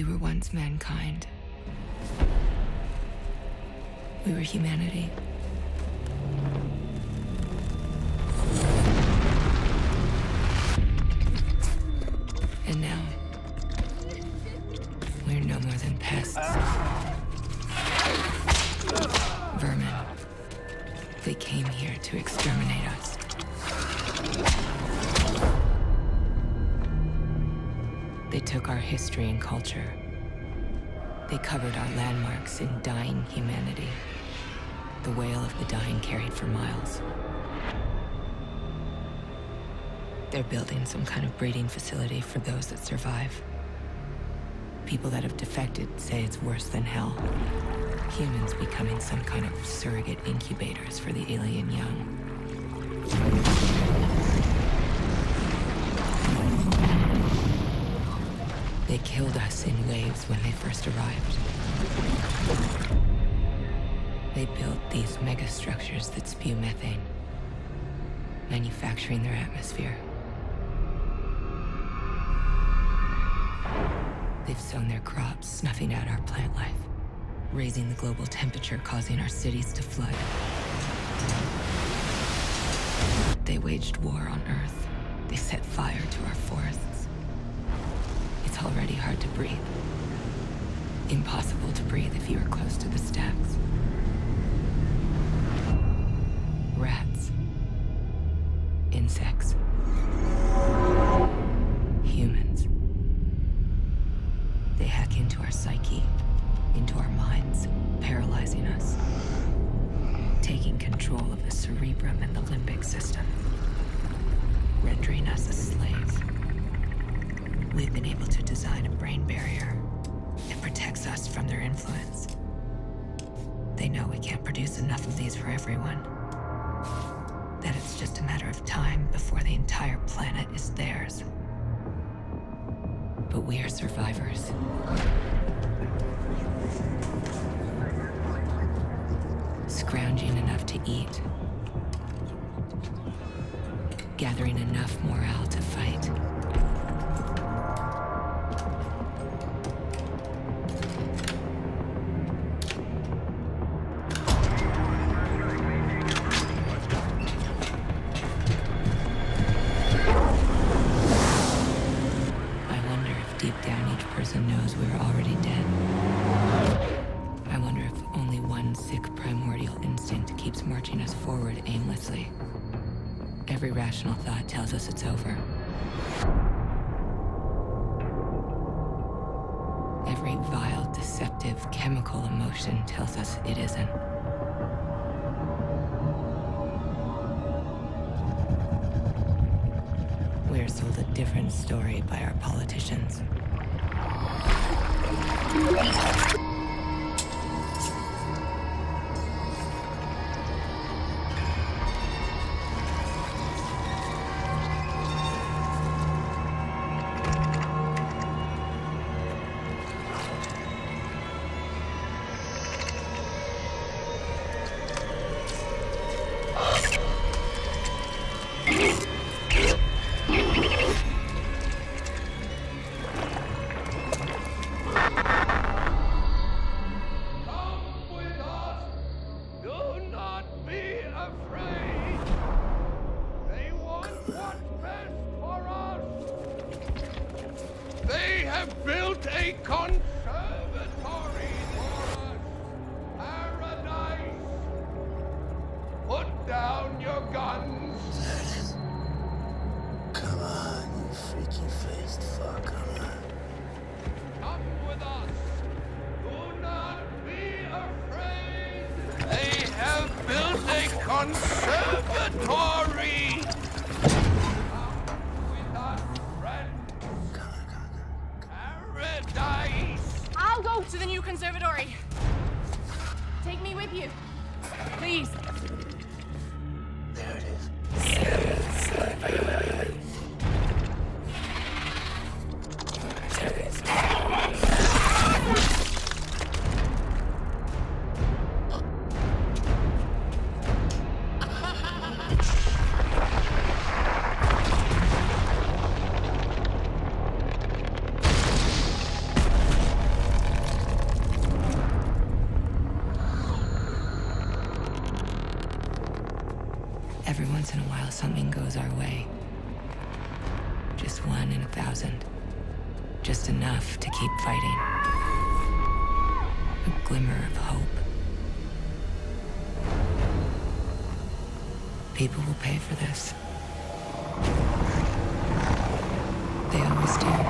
We were once mankind. We were humanity. And now, we're no more than pests. Vermin. They came here to exterminate us. They took our history and culture. They covered our landmarks in dying humanity. The wail of the dying carried for miles. They're building some kind of breeding facility for those that survive. People that have defected say it's worse than hell. Humans becoming some kind of surrogate incubators for the alien young. They killed us in waves when they first arrived. They built these megastructures that spew methane, manufacturing their atmosphere. They've sown their crops, snuffing out our plant life, raising the global temperature, causing our cities to flood. They waged war on Earth. They set fire to our forests. It's already hard to breathe. Impossible to breathe if you are close to the stacks. Rats. Insects. Humans. They hack into our psyche, into our minds, paralyzing us. Taking control of the cerebrum and the limbic system. Rendering us a slave. We've been able to design a brain barrier. It protects us from their influence. They know we can't produce enough of these for everyone. That it's just a matter of time before the entire planet is theirs. But we are survivors. Scrounging enough to eat. Gathering enough morale to fight. Vile, deceptive, chemical emotion tells us it isn't. We're sold a different story by our politicians. On. Paradise. I'll go to the new conservatory. Take me with you. Please. Every once in a while, something goes our way. Just one in a thousand. Just enough to keep fighting. A glimmer of hope. People will pay for this. They always do.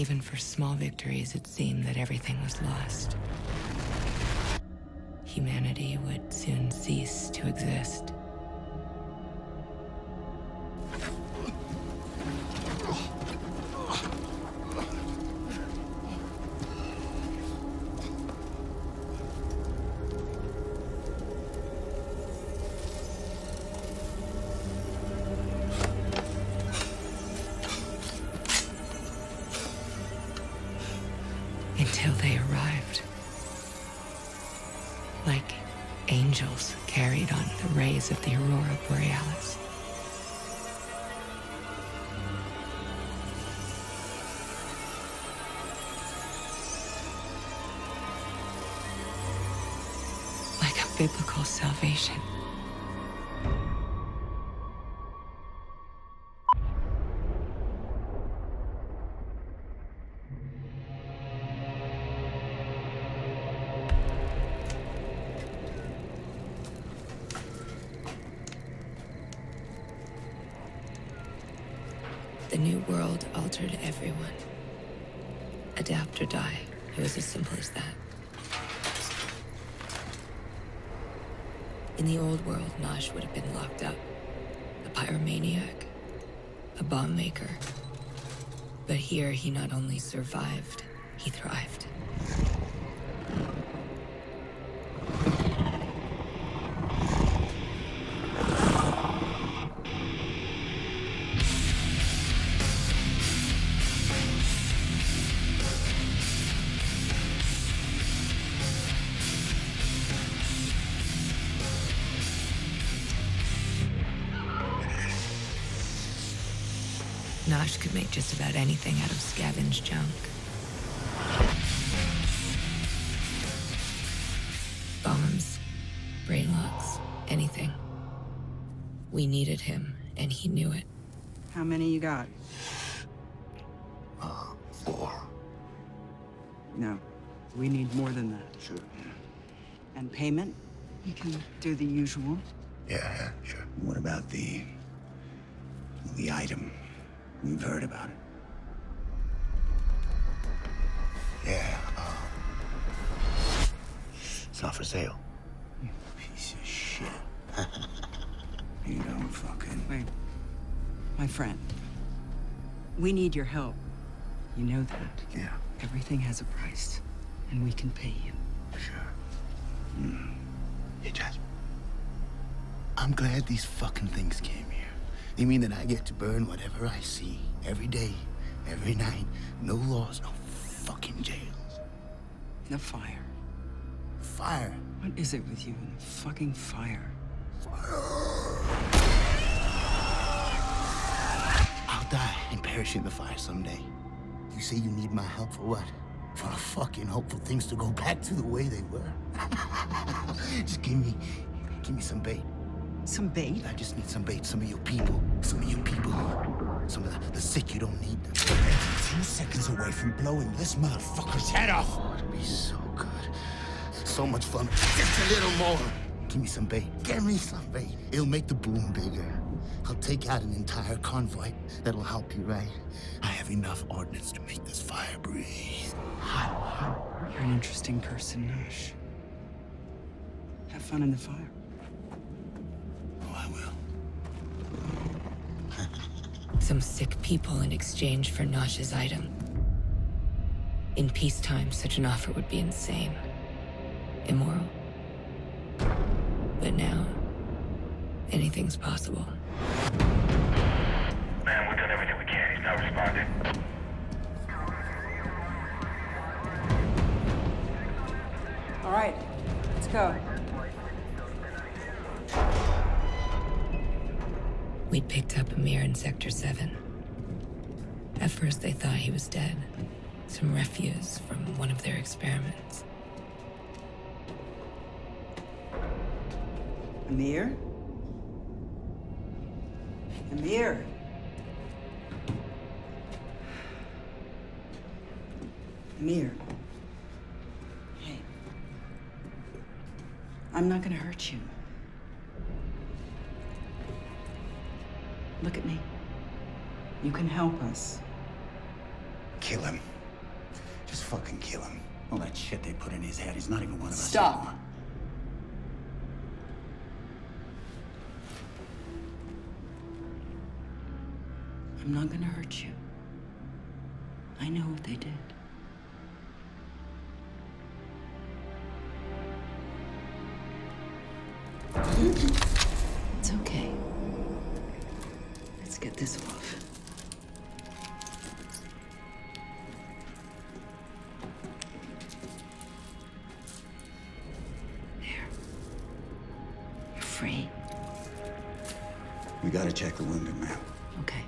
Even for small victories, it seemed that everything was lost. Humanity would soon cease to exist. Biblical salvation. But here, he not only survived, he thrived. Scavenged junk. Bombs, brain locks, anything. We needed him, and he knew it. How many you got? Uh, four. No. We need more than that. Sure. And payment? You can do the usual. Yeah, yeah, sure. What about the... the item? We've heard about it. Yeah, um... It's not for sale. You piece of shit. you don't fucking... Wait. My friend. We need your help. You know that. Yeah, Everything has a price. And we can pay you. sure. Mm. Hey, Jasper. I'm glad these fucking things came here. You mean that I get to burn whatever I see every day, every night? No laws, no fucking jails. The fire. Fire. What is it with you and the fucking fire? I'll die and perish in the fire someday. You say you need my help for what? For the fucking hope for things to go back to the way they were. just give me, give me some bait. Some bait? I just need some bait. Some of your people. Some of your people. Some of the, the sick. You don't need them. Two seconds away from blowing this motherfucker's head off. Oh, it'd be so good. So much fun. Just a little more. Give me some bait. Give me some bait. It'll make the boom bigger. I'll take out an entire convoy. That'll help you, right? I have enough ordnance to make this fire breathe. Hot water. You're an interesting person, Nash. Have fun in the fire. Oh, I will. Some sick people in exchange for Nosh's item. In peacetime, such an offer would be insane. Immoral. But now, anything's possible. Man, we've done everything we can. He's not responding. All right, let's go. We'd picked up Amir in Sector 7. At first, they thought he was dead. Some refuse from one of their experiments. Amir? Amir? Amir. Hey. I'm not gonna hurt you. Look at me. You can help us. Kill him. Just fucking kill him. All that shit they put in his head, he's not even one of us Stop. I'm not gonna hurt you. I know what they did. Free. We gotta check the wounded man. Okay.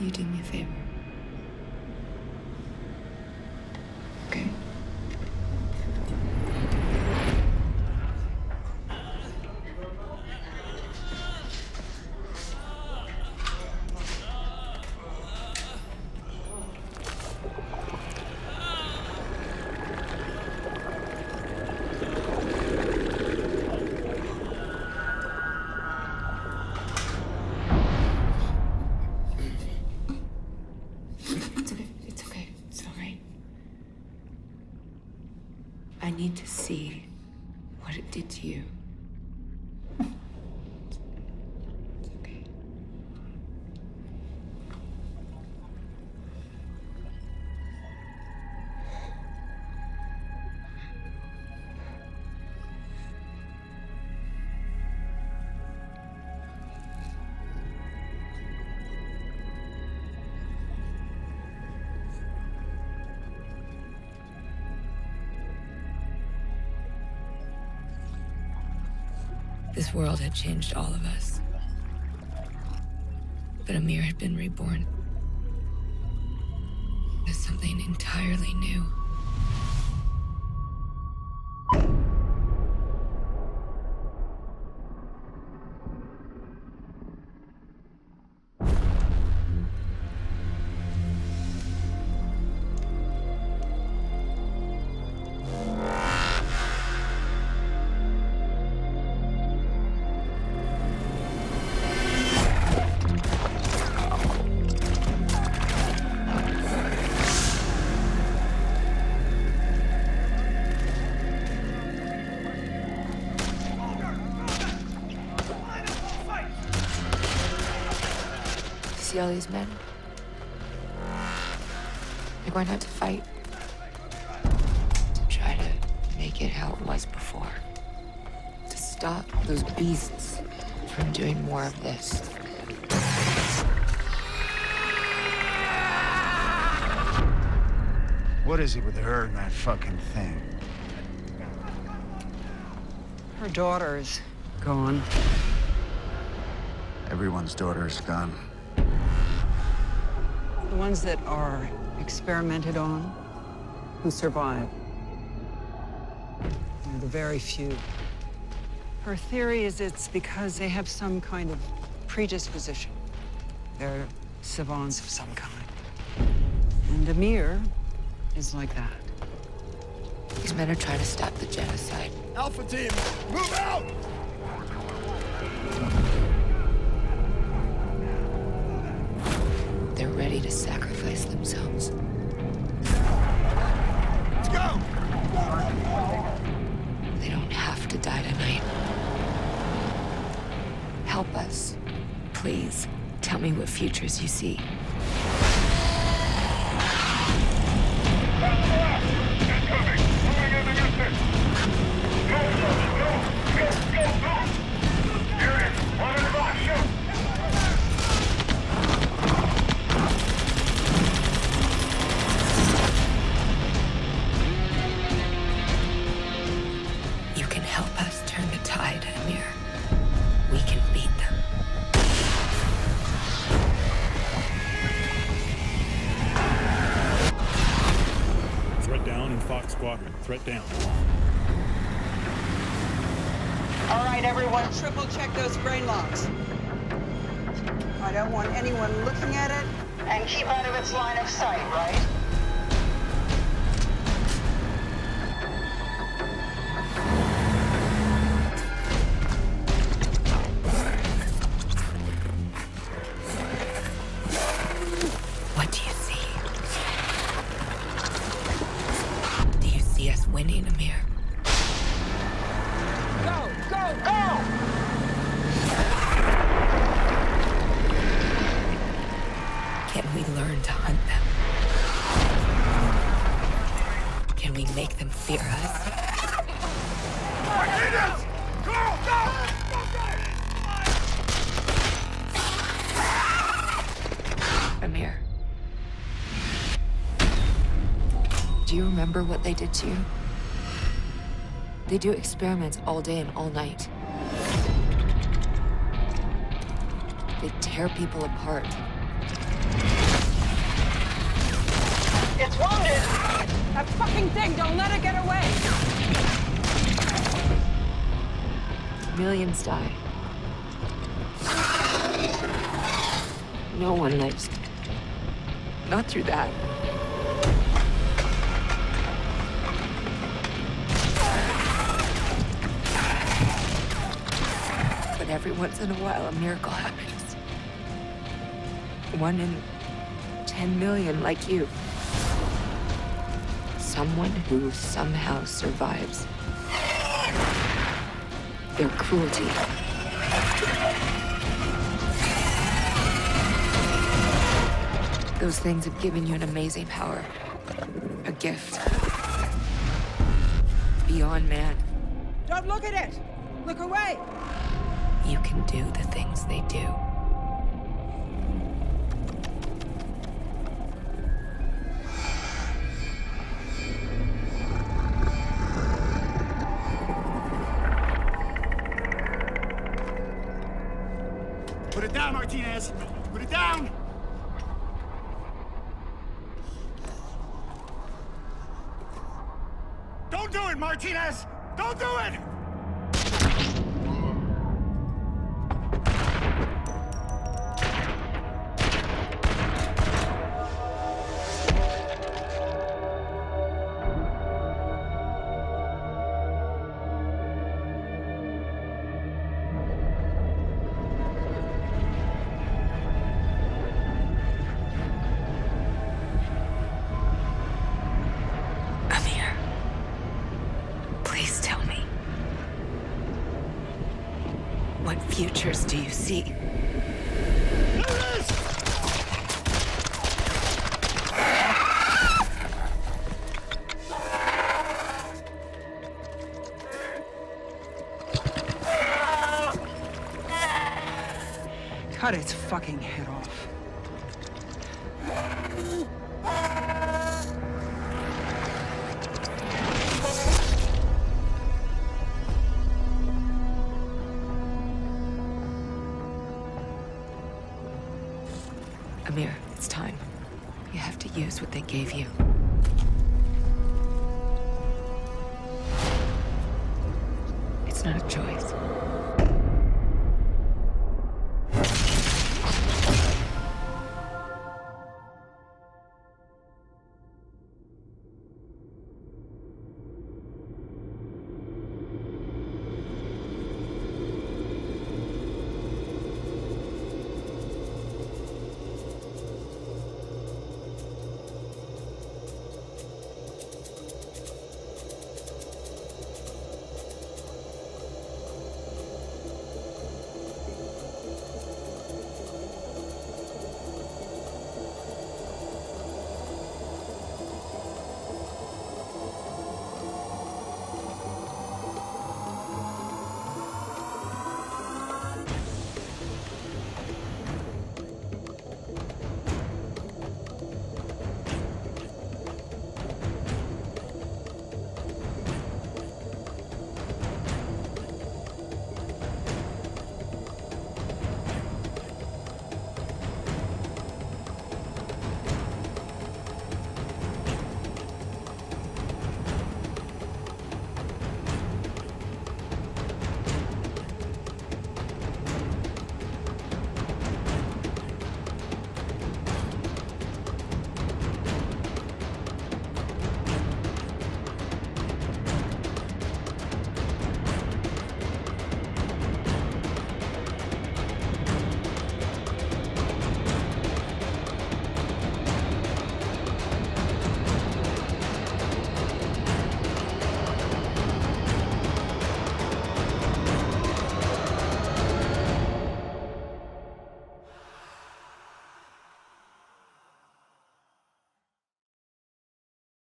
You do me a favor. This world had changed all of us. But Amir had been reborn as something entirely new. See all these men? They're going out to fight. To try to make it how it was before. To stop those beasts from doing more of this. What is it with her and that fucking thing? Her daughter's gone. Everyone's daughter's gone. The ones that are experimented on, who survive. They're the very few. Her theory is it's because they have some kind of predisposition. They're savants of some kind. And Amir is like that. These men are trying to stop the genocide. Alpha team, move out! To sacrifice themselves. Let's go! They don't have to die tonight. Help us, please. Tell me what futures you see. Anyone looking at it. And keep out of its line of sight, Do you remember what they did to you? They do experiments all day and all night. They tear people apart. It's wounded! That fucking thing, don't let it get away! Millions die. No one lives. Not through that. Every once in a while, a miracle happens. One in 10 million, like you. Someone who somehow survives their cruelty. Those things have given you an amazing power. A gift. Beyond man. Don't look at it! Look away! You can do the things they do. Put it down, Martinez! Put it down! Don't do it, Martinez! Don't do it! What futures do you see? Use what they gave you. It's not a choice.